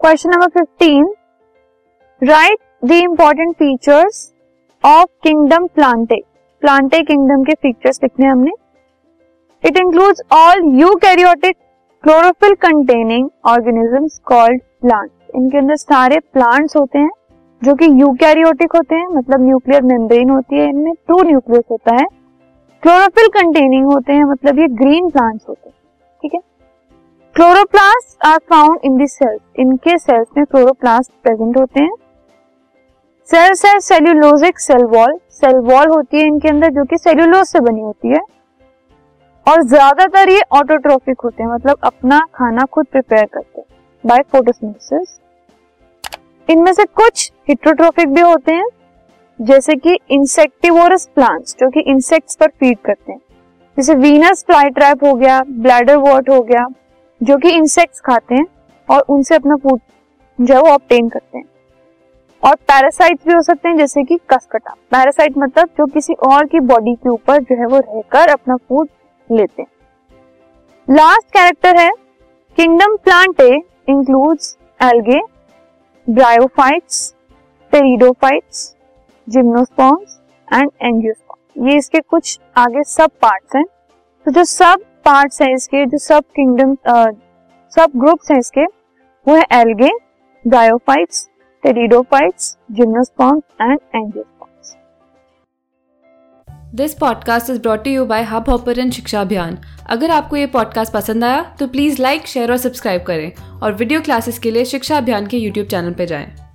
Question number fifteen write the important features of kingdom plantae plantae kingdom के features लिखने हमने। It includes all eukaryotic chlorophyll containing organisms called plant इनके अंदर सारे plants होते हैं, जो कि यूकैरियोटिक होते हैं मतलब न्यूक्लियर मेम्ब्रेन होती है, इनमें टू न्यूक्लियस होता है। क्लोरोफिल कंटेनिंग होते हैं मतलब ये ग्रीन प्लांट्स होते हैं। ठीक है? Chloroplast are found in the cells इनके सेल्स में क्लोरोप्लास्ट प्रेजेंट होते हैं। सेल्स है cellulosic cell wall cell wall होती है इनके अंदर जो कि सेल्यूलोज से बनी होती है। और ज़्यादातर ये ऑटोट्रोफिक होते हैं मतलब अपना खाना खुद प्रिपेयर करते हैं बाय फोटोसिंथेसिस इनमें से कुछ हिट्रोट्रोफिक भी होते हैं, जैसे कि इंसेक्टिवोरस प्लांट्स जो कि इंसेक्ट्स पर फ़ीड करते हैं। जैसे वीनस फ्लाई ट्रैप हो गया ब्लैडर वॉट हो गया जो कि इंसेक्ट्स खाते हैं और उनसे अपना फ़ूड जो है वो ऑप्टेन करते हैं। और पैरासाइट भी हो सकते हैं, जैसे कि कसकटा। पैरासाइट मतलब जो किसी और की बॉडी के ऊपर जो है वो रहकर अपना फ़ूड लेते हैं। लास्ट कैरेक्टर है kingdom plantae includes algae bryophytes pteridophytes gymnosperms and angiosperms ये इसके कुछ आगे सब पार्ट्स हैं। तो जो सब पार्ट्स हैं इसके, जो सब किंगडम सब ग्रुप्स हैं इसके, वो है algae bryophytes pteridophytes gymnosperms and angiosperms this podcast is brought you by Hubhopper Shiksha Abhiyan अगर आपको ये पॉडकास्ट पसंद आया तो प्लीज़ लाइक शेयर और सब्सक्राइब करें और वीडियो क्लासेस के लिए शिक्षा अभियान के यूट्यूब चैनल पर जाएँ।